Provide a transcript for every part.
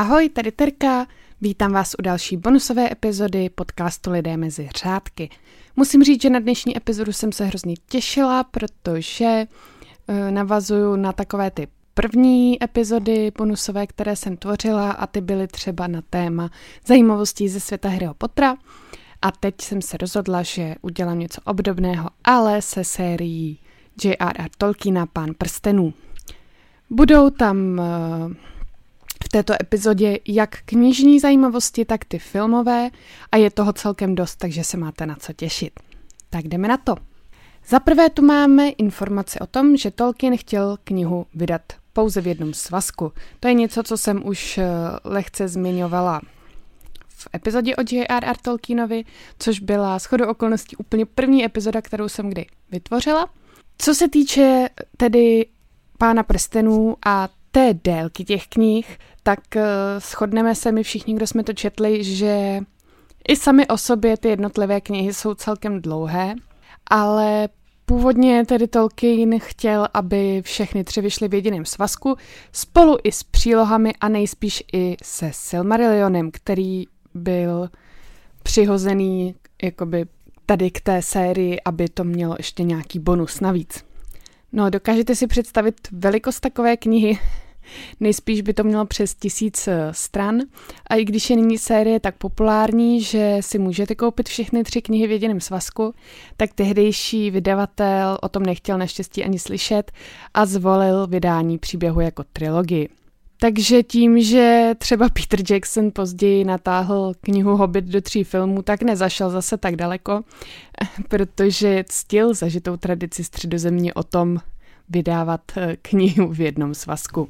Ahoj, tady Terka, vítám vás u další bonusové epizody podcastu Lidé mezi řádky. Musím říct, že na dnešní epizodu jsem se hrozně těšila, protože uh, navazuju na takové ty první epizody bonusové, které jsem tvořila a ty byly třeba na téma zajímavostí ze světa Harryho Pottera. A teď jsem se rozhodla, že udělám něco obdobného, ale se sérií J.R.R. Tolkiena Pán prstenů. Budou tam uh, v této epizodě jak knižní zajímavosti, tak ty filmové a je toho celkem dost, takže se máte na co těšit. Tak jdeme na to. Za prvé tu máme informaci o tom, že Tolkien chtěl knihu vydat pouze v jednom svazku. To je něco, co jsem už eh, lehce zmiňovala v epizodě o J.R.R. Tolkienovi, což byla shodou okolností úplně první epizoda, kterou jsem kdy vytvořila. Co se týče tedy Pána prstenů a té délky těch knih, tak uh, shodneme se my všichni, kdo jsme to četli, že i sami o sobě ty jednotlivé knihy jsou celkem dlouhé, ale původně tedy Tolkien chtěl, aby všechny tři vyšly v jediném svazku, spolu i s přílohami a nejspíš i se Silmarillionem, který byl přihozený jakoby tady k té sérii, aby to mělo ještě nějaký bonus navíc. No, dokážete si představit velikost takové knihy? Nejspíš by to mělo přes tisíc eh, stran a i když je nyní série tak populární, že si můžete koupit všechny tři knihy v jediném svazku, tak tehdejší vydavatel o tom nechtěl naštěstí ani slyšet a zvolil vydání příběhu jako trilogii. Takže tím, že třeba Peter Jackson později natáhl knihu Hobbit do tří filmů, tak nezašel zase tak daleko, protože ctil zažitou tradici středozemě o tom vydávat eh, knihu v jednom svazku.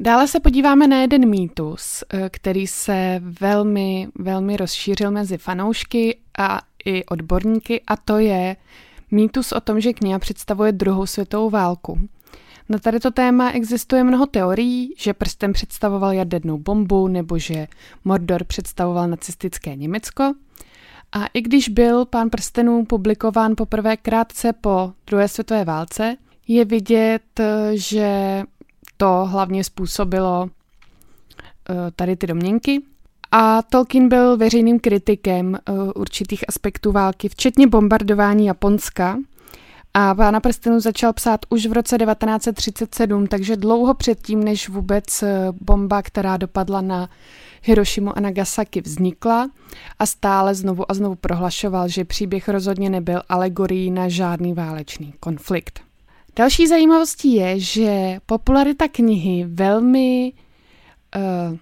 Dále se podíváme na jeden mýtus, eh, který se velmi, velmi rozšířil mezi fanoušky a i odborníky, a to je mýtus o tom, že kniha představuje druhou světovou válku. Na tady to téma existuje mnoho teorií, že prstem představoval jadernou bombu nebo že Mordor představoval nacistické Německo. A i když byl Pán prstenů publikován poprvé krátce po druhé světové válce, je vidět, že to hlavně způsobilo eh, tady ty domněnky. A Tolkien byl veřejným kritikem eh, určitých aspektů války, včetně bombardování Japonska, a Pána prstenů začal psát už v roce 1937, takže dlouho předtím, než vůbec eh, bomba, která dopadla na Hirošimu a Nagasaki vznikla a stále znovu a znovu prohlašoval, že příběh rozhodně nebyl alegorií na žádný válečný konflikt. Další zajímavostí je, že popularita knihy velmi, uh,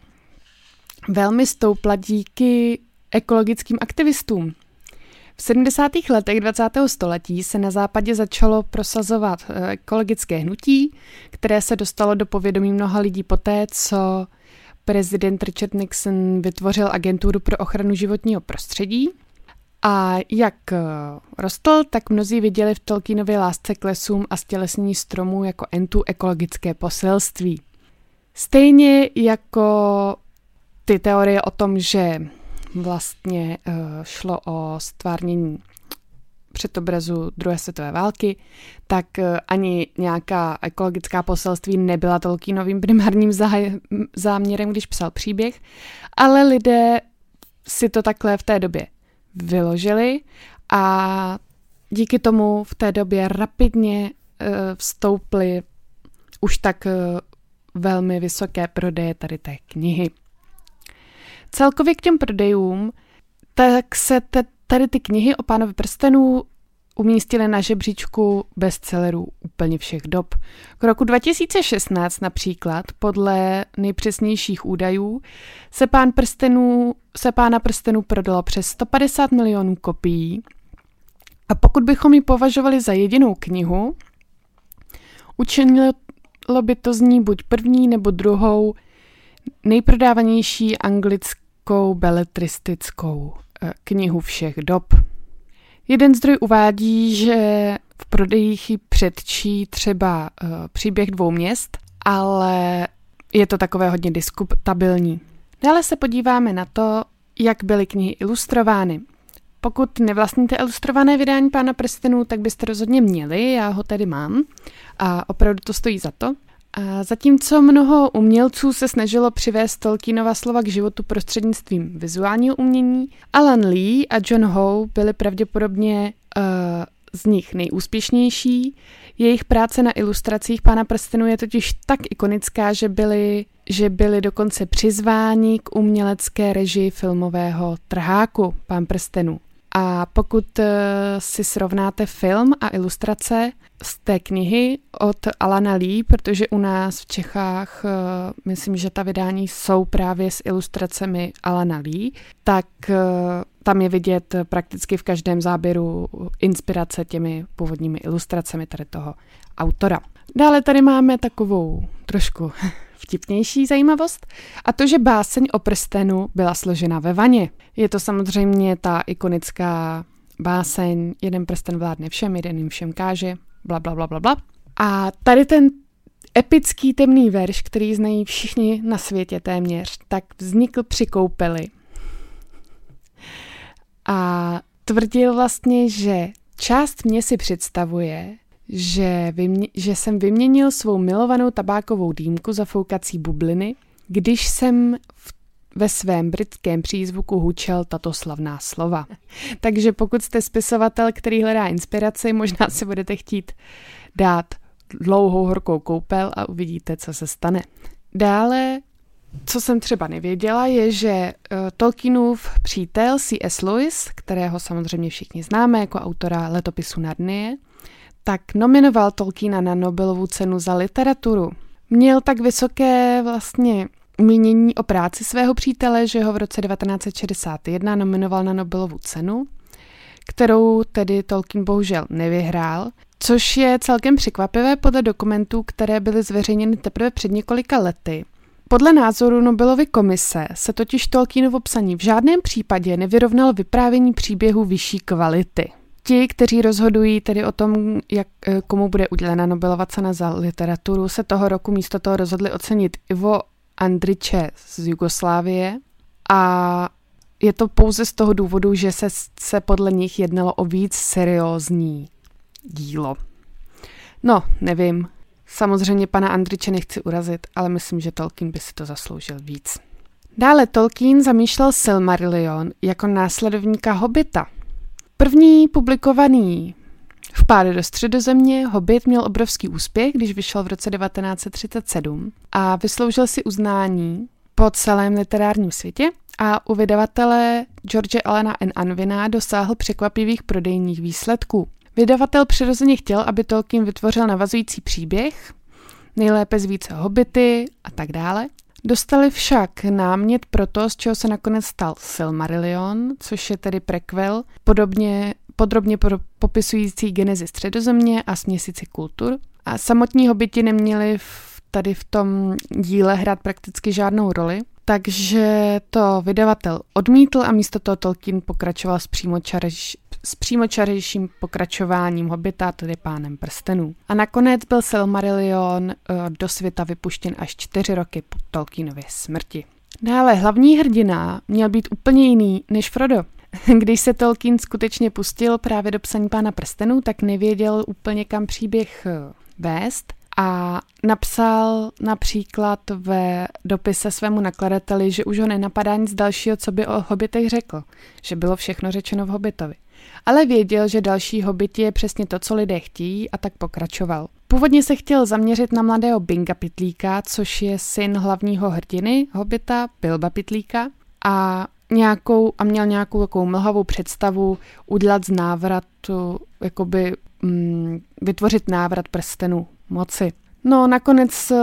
velmi stoupla díky ekologickým aktivistům. V 70. letech 20. století se na západě začalo prosazovat eh, ekologické hnutí, které se dostalo do povědomí mnoha lidí poté, co prezident Richard Nixon vytvořil agenturu pro ochranu životního prostředí. A jak eh, rostl, tak mnozí viděli v Tolkienově lásce k lesům a stělesnění stromů jako entu ekologické poselství. Stejně jako ty teorie o tom, že vlastně uh, šlo o stvárnění předobrazu druhé světové války, tak uh, ani nějaká ekologická poselství nebyla Tolkienovým primárním zá- záměrem, když psal příběh, ale lidé si to takhle v té době vyložili a díky tomu v té době rapidně uh, vstouply už tak velmi vysoké prodeje tady té knihy. Celkově k těm prodejům, tak se te, tady ty knihy o pánovi prstenů umístily na žebříčku bestsellerů úplně všech dob. K roku 2016 například, podle nejpřesnějších údajů, se, pán prstenů, se pána prstenů prodalo přes 150 milionů kopií a pokud bychom ji považovali za jedinou knihu, učinilo by to z ní buď první nebo druhou nejprodávanější anglickou beletristickou eh, knihu všech dob. Jeden zdroj uvádí, že v prodejích ji předčí třeba uh, příběh dvou měst, ale je to takové hodně diskutabilní. Dále se podíváme na to, jak byly knihy ilustrovány. Pokud nevlastníte ilustrované vydání Pána prstenů, tak byste rozhodně měli, já ho tedy mám a opravdu to stojí za to. A zatímco mnoho umělců se snažilo přivést Tolkienova slova k životu prostřednictvím vizuálního umění, Alan Lee a John Howe byli pravděpodobně uh, z nich nejúspěšnější. Jejich práce na ilustracích Pána prstenů je totiž tak ikonická, že byly, že byly dokonce přizváni k umělecké režii filmového trháku Pán prstenů. A pokud eh, si srovnáte film a ilustrace z té knihy od Alana Lee, protože u nás v Čechách eh, myslím, že ta vydání jsou právě s ilustracemi Alana Lee, tak eh, tam je vidět prakticky v každém záběru inspirace těmi původními ilustracemi tady toho autora. Dále tady máme takovou trošku vtipnější zajímavost a to, že báseň o prstenu byla složena ve vaně. Je to samozřejmě ta ikonická báseň Jeden prsten vládne všem, jeden jim všem káže, bla, bla, bla, bla, bla. A tady ten epický temný verš, který znají všichni na světě téměř, tak vznikl při koupeli. A tvrdil vlastně, že část mě si představuje, že, vymě- že jsem vyměnil svou milovanou tabákovou dýmku za foukací bubliny, když jsem v ve svém britském přízvuku hučel tato slavná slova. Takže pokud jste spisovatel, který hledá inspiraci, možná si budete chtít dát dlouhou horkou koupel a uvidíte, co se stane. Dále, co jsem třeba nevěděla, je, že uh, Tolkienův přítel C.S. Lewis, kterého samozřejmě všichni známe jako autora letopisu Narnie, tak nominoval Tolkiena na Nobelovu cenu za literaturu. Měl tak vysoké vlastně mínění o práci svého přítele, že ho v roce 1961 nominoval na Nobelovu cenu, kterou tedy Tolkien bohužel nevyhrál, což je celkem překvapivé podle dokumentů, které byly zveřejněny teprve před několika lety. Podle názoru Nobelovy komise se totiž Tolkienovo psaní v žádném případě nevyrovnalo vyprávění příběhu vyšší kvality. Ti, kteří rozhodují tedy o tom, jak, eh, komu bude udělena Nobelova cena za literaturu, se toho roku místo toho rozhodli ocenit Ivo Andriče z Jugoslávie a je to pouze z toho důvodu, že se, se podle nich jednalo o víc seriózní dílo. No, nevím. Samozřejmě pana Andriče nechci urazit, ale myslím, že Tolkien by si to zasloužil víc. Dále Tolkien zamýšlel Silmarillion jako následovníka Hobita. První publikovaný Vpád do středozemě Hobbit měl obrovský úspěch, když vyšel v roce 1937 a vysloužil si uznání po celém literárním světě a u vydavatele George Alana N. Anvina dosáhl překvapivých prodejních výsledků. Vydavatel přirozeně chtěl, aby Tolkien vytvořil navazující příběh, nejlépe z více hobity a tak dále. Dostali však námět pro to, z čeho se nakonec stal Silmarillion, což je tedy prequel, podobně podrobně popisující genezi středozemě a směsici kultur. A samotní hobiti neměli v, tady v tom díle hrát prakticky žádnou roli, takže to vydavatel odmítl a místo toho Tolkien pokračoval s přímočarež, s přímočarejším pokračováním Hobita, tedy pánem prstenů. A nakonec byl Silmarillion eh, do světa vypuštěn až čtyři roky po Tolkienově smrti. Dále hlavní hrdina měl být úplně jiný než Frodo. Když se Tolkien skutečně pustil právě do psaní Pána prstenů, tak nevěděl úplně kam příběh eh, vést a napsal například ve dopise svému nakladateli, že už ho nenapadá nic dalšího, co by o hobitech řekl, že bylo všechno řečeno v hobitovi. Ale věděl, že další hobiti je přesně to, co lidé chtějí a tak pokračoval. Původně se chtěl zaměřit na mladého Binga Pitlíka, což je syn hlavního hrdiny hobita Bilba Pitlíka a nějakou a měl nějakou takovou mlhavou představu udělat z návratu, jakoby mm, vytvořit návrat prstenu moci. No nakonec uh,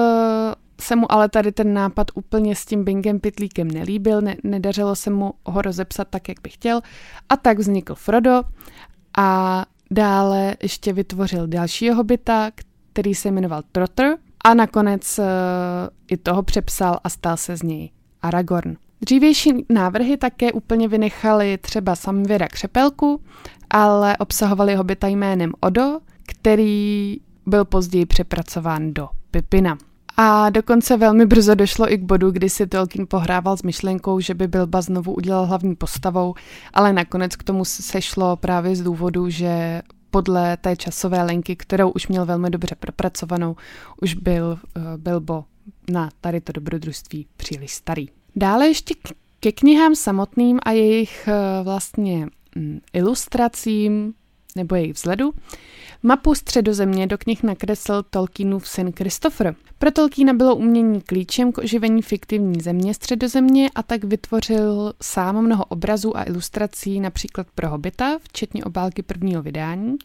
se mu ale tady ten nápad úplně s tím Bingem Pitlíkem nelíbil, ne, nedařilo se mu ho rozepsat tak, jak by chtěl a tak vznikl Frodo a dále ještě vytvořil dalšího hobita, který se jmenoval Trotter a nakonec uh, i toho přepsal a stal se z něj Aragorn. Dřívější návrhy také úplně vynechali třeba Samvěra Křepelku, ale obsahovali hobita jménem Odo, který byl později přepracován do Pipina. A dokonce velmi brzo došlo i k bodu, kdy si Tolkien pohrával s myšlenkou, že by Bilba znovu udělal hlavní postavou, ale nakonec k tomu sešlo právě z důvodu, že podle té časové linky, kterou už měl velmi dobře propracovanou, už byl uh, Bilbo na tady to dobrodružství příliš starý. Dále ještě ke knihám samotným a jejich uh, vlastně um, ilustracím nebo jejich vzhledu. Mapu středozemě do knih nakreslil Tolkienův syn Christopher. Pro Tolkiena bylo umění klíčem k oživení fiktivní země středozemě a tak vytvořil sám mnoho obrazů a ilustrací například pro Hobita, včetně obálky prvního vydání,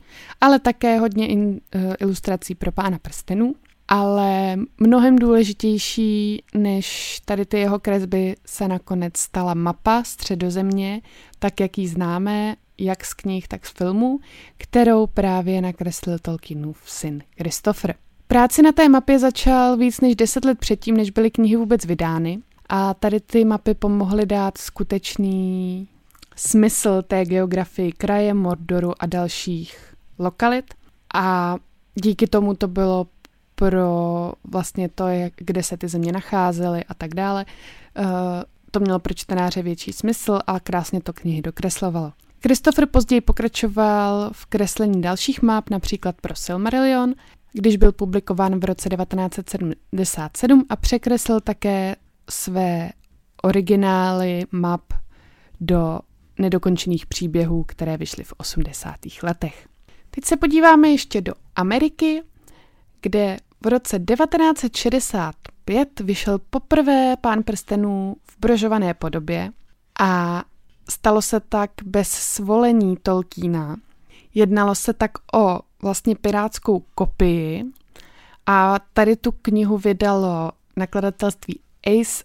ale také hodně in, uh, ilustrací pro Pána prstenů. Ale mnohem důležitější než tady ty jeho kresby se nakonec stala mapa středozemě, tak jak ji známe jak z knih, tak z filmů, kterou právě nakreslil Tolkienův syn Christopher. Práci na té mapě začal víc než deset let předtím, než byly knihy vůbec vydány a tady ty mapy pomohly dát skutečný smysl té geografii kraje, Mordoru a dalších lokalit a díky tomu to bylo pro vlastně to, jak, kde se ty země nacházely a tak dále. Uh, to mělo pro čtenáře větší smysl a krásně to knihy dokreslovalo. Christopher později pokračoval v kreslení dalších map, například pro Silmarillion, když byl publikován v roce 1977 a překreslil také své originály map do nedokončených příběhů, které vyšly v 80. letech. Teď se podíváme ještě do Ameriky, kde v roce 1965 vyšel poprvé Pán prstenů v brožované podobě a Stalo se tak bez svolení Tolkiena. Jednalo se tak o vlastně pirátskou kopii a tady tu knihu vydalo nakladatelství Ace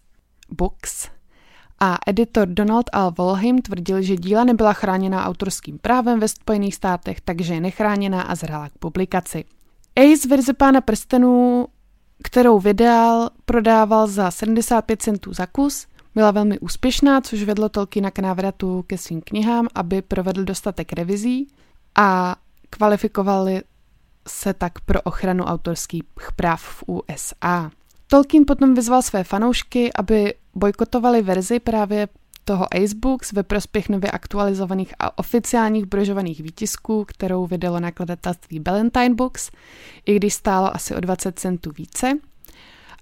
Books a editor Donald L. Volheim tvrdil, že díla nebyla chráněna autorským právem ve Spojených státech, takže je nechráněná a zrala k publikaci. Ace verze Pána prstenů, kterou vydal, prodával za 75 centů za kus byla velmi úspěšná, což vedlo Tolkiena k návratu ke svým knihám, aby provedl dostatek revizí a kvalifikovali se tak pro ochranu autorských práv v USA. Tolkien potom vyzval své fanoušky, aby bojkotovali verzi právě toho Acebooks ve prospěch nově aktualizovaných a oficiálních brožovaných výtisků, kterou vydalo nakladatelství Ballantine Books, i když stálo asi o 20 centů více –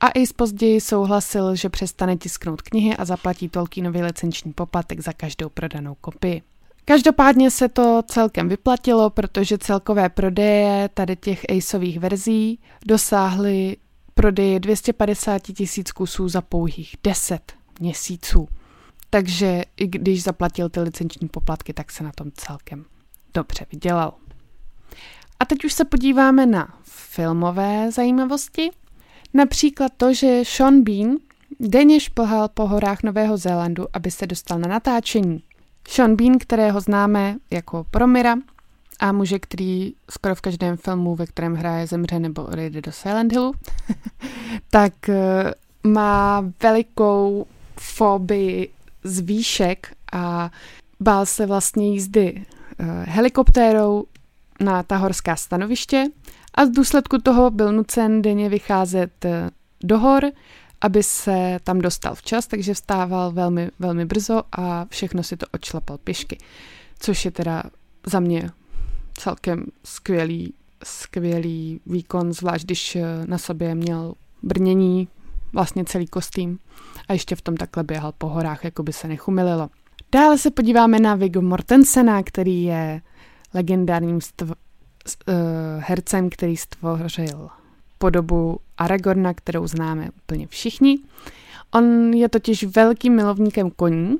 a i později souhlasil, že přestane tisknout knihy a zaplatí Tolkienovi licenční poplatek za každou prodanou kopii. Každopádně se to celkem vyplatilo, protože celkové prodeje tady těch Aceových verzí dosáhly prodeje 250 tisíc kusů za pouhých 10 měsíců. Takže i když zaplatil ty licenční poplatky, tak se na tom celkem dobře vydělal. A teď už se podíváme na filmové zajímavosti. Například to, že Sean Bean denně šplhal po horách Nového Zélandu, aby se dostal na natáčení. Sean Bean, kterého známe jako Promira a muže, který skoro v každém filmu, ve kterém hraje, zemře nebo odejde do Silent Hillu, tak eh, má velikou fobii z výšek a bál se vlastně jízdy eh, helikoptérou na ta horská stanoviště a z důsledku toho byl nucen denně vycházet eh, do hor, aby se tam dostal včas, takže vstával velmi, velmi brzo a všechno si to odšlapal pěšky, což je teda za mě celkem skvělý, skvělý výkon, zvlášť když eh, na sobě měl brnění, vlastně celý kostým a ještě v tom takhle běhal po horách, jako by se nechumililo. Dále se podíváme na Viggo Mortensena, který je legendárním stv- uh, hercem, který stvořil podobu Aragorna, kterou známe úplně všichni. On je totiž velkým milovníkem koní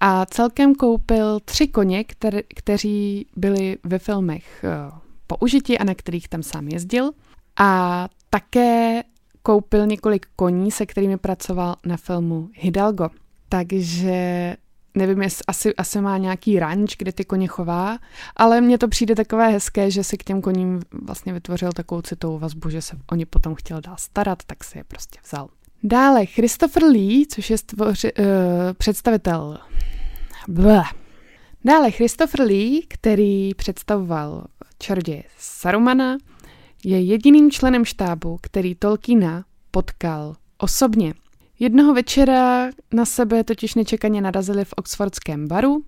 a celkem koupil tři koně, kter- kteří byli ve filmech uh, použiti a na kterých tam sám jezdil. A také koupil několik koní, se kterými pracoval na filmu Hidalgo. Takže nevím, jestli asi, asi má nějaký ranč, kde ty koně chová, ale mně to přijde takové hezké, že si k těm koním vlastně vytvořil takovou citovou vazbu, že se o ně potom chtěl dál starat, tak si je prostě vzal. Dále Christopher Lee, což je stvoři, uh, představitel Bleh. Dále Christopher Lee, který představoval čaroděje Sarumana, je jediným členem štábu, který Tolkiena potkal osobně. Jednoho večera na sebe totiž nečekaně narazili v oxfordském baru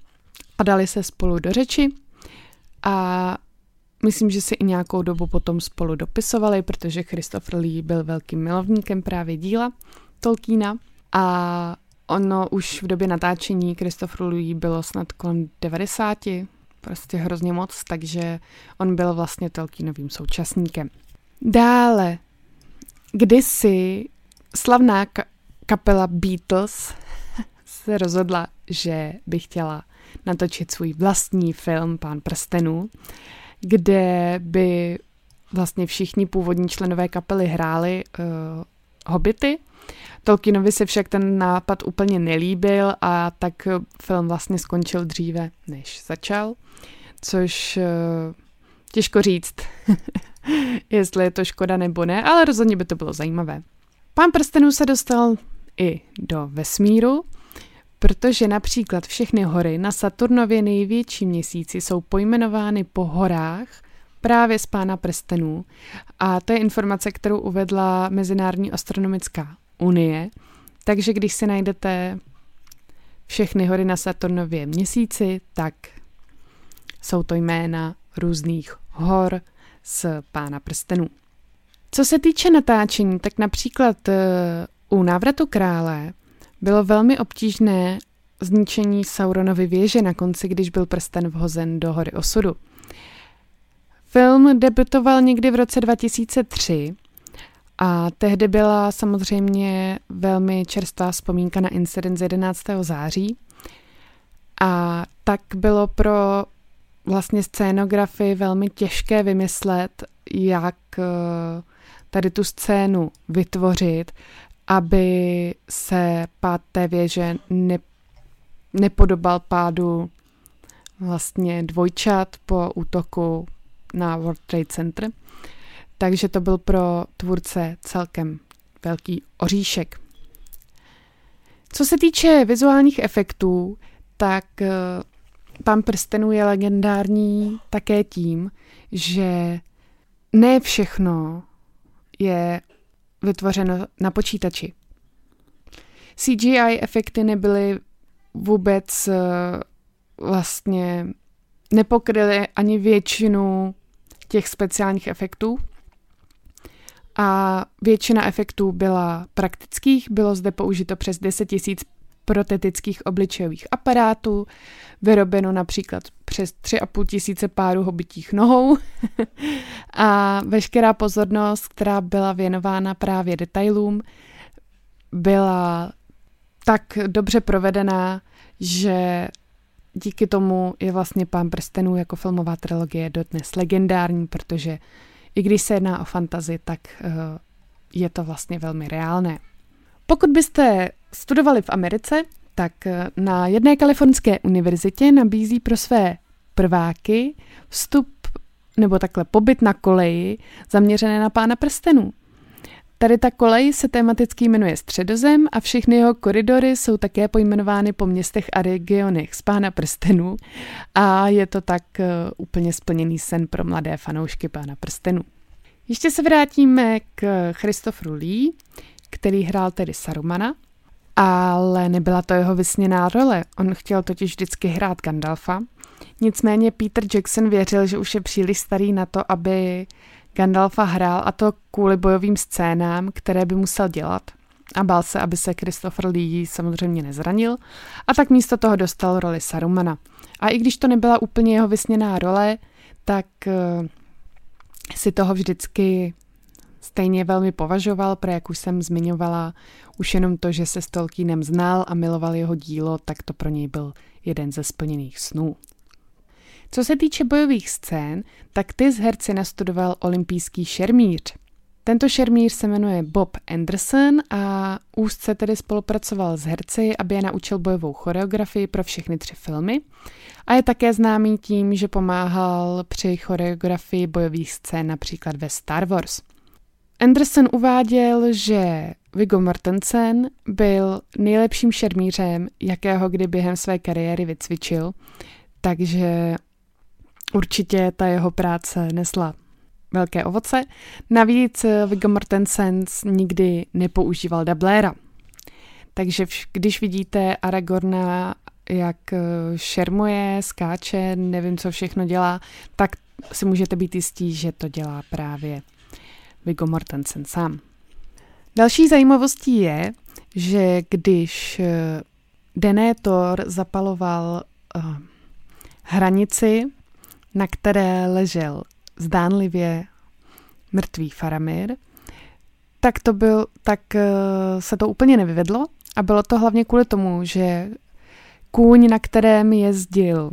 a dali se spolu do řeči a myslím, že si i nějakou dobu potom spolu dopisovali, protože Christopher Lee byl velkým milovníkem právě díla Tolkiena a ono už v době natáčení Christopher Lee bylo snad kolem 90, prostě hrozně moc, takže on byl vlastně Tolkienovým současníkem. Dále, kdysi slavná ka- kapela Beatles se rozhodla, že by chtěla natočit svůj vlastní film Pán prstenů, kde by vlastně všichni původní členové kapely hráli uh, hobity. Tolkienovi se však ten nápad úplně nelíbil a tak film vlastně skončil dříve, než začal, což uh, těžko říct, jestli je to škoda nebo ne, ale rozhodně by to bylo zajímavé. Pán prstenů se dostal i do vesmíru, protože například všechny hory na Saturnově největší měsíci jsou pojmenovány po horách právě z Pána prstenů. A to je informace, kterou uvedla Mezinárodní astronomická unie. Takže když si najdete všechny hory na Saturnově měsíci, tak jsou to jména různých hor z Pána prstenů. Co se týče natáčení, tak například eh, u návratu krále bylo velmi obtížné zničení Sauronovy věže na konci, když byl prsten vhozen do hory osudu. Film debutoval někdy v roce 2003 a tehdy byla samozřejmě velmi čerstvá vzpomínka na incident z 11. září. A tak bylo pro vlastně scénografii velmi těžké vymyslet, jak eh, tady tu scénu vytvořit, aby se pád té věže ne, nepodobal pádu vlastně dvojčat po útoku na World Trade Center. Takže to byl pro tvůrce celkem velký oříšek. Co se týče vizuálních efektů, tak eh, Pán prstenů je legendární také tím, že ne všechno je vytvořeno na počítači. CGI efekty nebyly vůbec eh, vlastně nepokryly ani většinu těch speciálních efektů. A většina efektů byla praktických, bylo zde použito přes 10 000 protetických obličejových aparátů, vyrobeno například přes 3,5 tisíce párů hobitích nohou a veškerá pozornost, která byla věnována právě detailům, byla tak dobře provedená, že díky tomu je vlastně Pán prstenů jako filmová trilogie dodnes legendární, protože i když se jedná o fantazii, tak uh, je to vlastně velmi reálné. Pokud byste studovali v Americe, tak eh, na jedné kalifornské univerzitě nabízí pro své prváky vstup nebo takhle pobyt na koleji zaměřené na pána prstenů. Tady ta kolej se tematicky jmenuje Středozem a všechny jeho koridory jsou také pojmenovány po městech a regionech z pána prstenů a je to tak uh, úplně splněný sen pro mladé fanoušky pána prstenů. Ještě se vrátíme k Christopheru Lee, který hrál tedy Sarumana, ale nebyla to jeho vysněná role. On chtěl totiž vždycky hrát Gandalfa. Nicméně Peter Jackson věřil, že už je příliš starý na to, aby Gandalfa hrál a to kvůli bojovým scénám, které by musel dělat. A bál se, aby se Christopher Lee samozřejmě nezranil a tak místo toho dostal roli Sarumana. A i když to nebyla úplně jeho vysněná role, tak uh, si toho vždycky stejně velmi považoval, pro jak už jsem zmiňovala, už jenom to, že se s Tolkienem znal a miloval jeho dílo, tak to pro něj byl jeden ze splněných snů. Co se týče bojových scén, tak ty z herci nastudoval olympijský šermíř. Tento šermíř se jmenuje Bob Anderson a úzce tedy spolupracoval s herci, aby je naučil bojovou choreografii pro všechny tři filmy a je také známý tím, že pomáhal při choreografii bojových scén například ve Star Wars. Anderson uváděl, že Viggo Mortensen byl nejlepším šermířem, jakého kdy během své kariéry vycvičil, takže určitě ta jeho práce nesla velké ovoce. Navíc Viggo Mortensen nikdy nepoužíval dubléra. Takže když vidíte Aragorna, jak šermuje, skáče, nevím, co všechno dělá, tak si můžete být jistí, že to dělá právě Viggo Mortensen sám. Další zajímavostí je, že když eh, Denétor zapaloval hranici, na které ležel zdánlivě mrtvý Faramir, tak to byl, tak uh, se to úplně nevyvedlo a bylo to hlavně kvůli tomu, že kůň, na kterém jezdil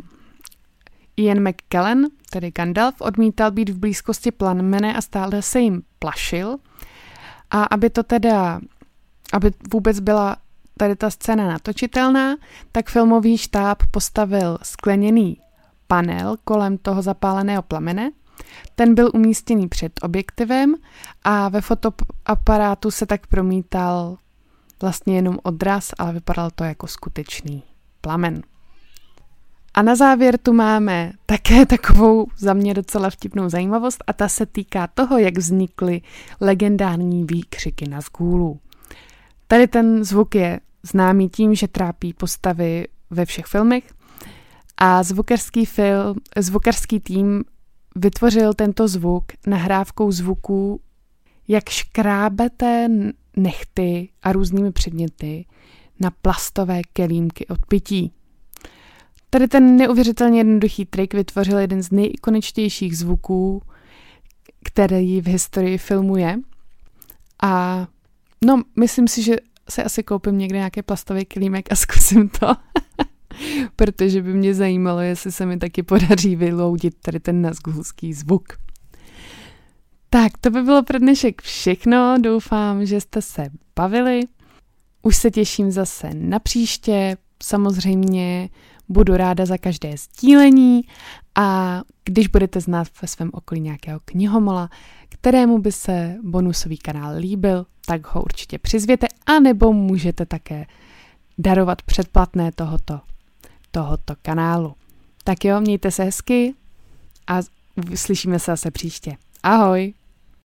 Ian McKellen, tedy Gandalf, odmítal být v blízkosti plamene a stále se jim plašil. A aby to teda, aby vůbec byla tady ta scéna natočitelná, tak filmový štáb postavil skleněný panel kolem toho zapáleného plamene. Ten byl umístěný před objektivem a ve fotoaparátu se tak promítal vlastně jenom odraz, ale vypadal to jako skutečný plamen. A na závěr tu máme také takovou za mě docela vtipnou zajímavost a ta se týká toho, jak vznikly legendární výkřiky na zgůlu. Tady ten zvuk je známý tím, že trápí postavy ve všech filmech a zvukarský, film, zvukarský tým vytvořil tento zvuk nahrávkou zvuků, jak škrábete nechty a různými předměty na plastové kelímky od pití. Tady ten neuvěřitelně jednoduchý trik vytvořil jeden z nejikoničtějších zvuků, který v historii filmu je. A no, myslím si, že se asi koupím někde nějaký plastový kilímek a zkusím to. Protože by mě zajímalo, jestli se mi taky podaří vyloudit tady ten nazgulský zvuk. Tak, to by bylo pro dnešek všechno. Doufám, že jste se bavili. Už se těším zase na příště. Samozřejmě budu ráda za každé sdílení a když budete znát ve svém okolí nějakého knihomola, kterému by se bonusový kanál líbil, tak ho určitě přizvěte, anebo můžete také darovat předplatné tohoto, tohoto kanálu. Tak jo, mějte se hezky a slyšíme se zase příště. Ahoj!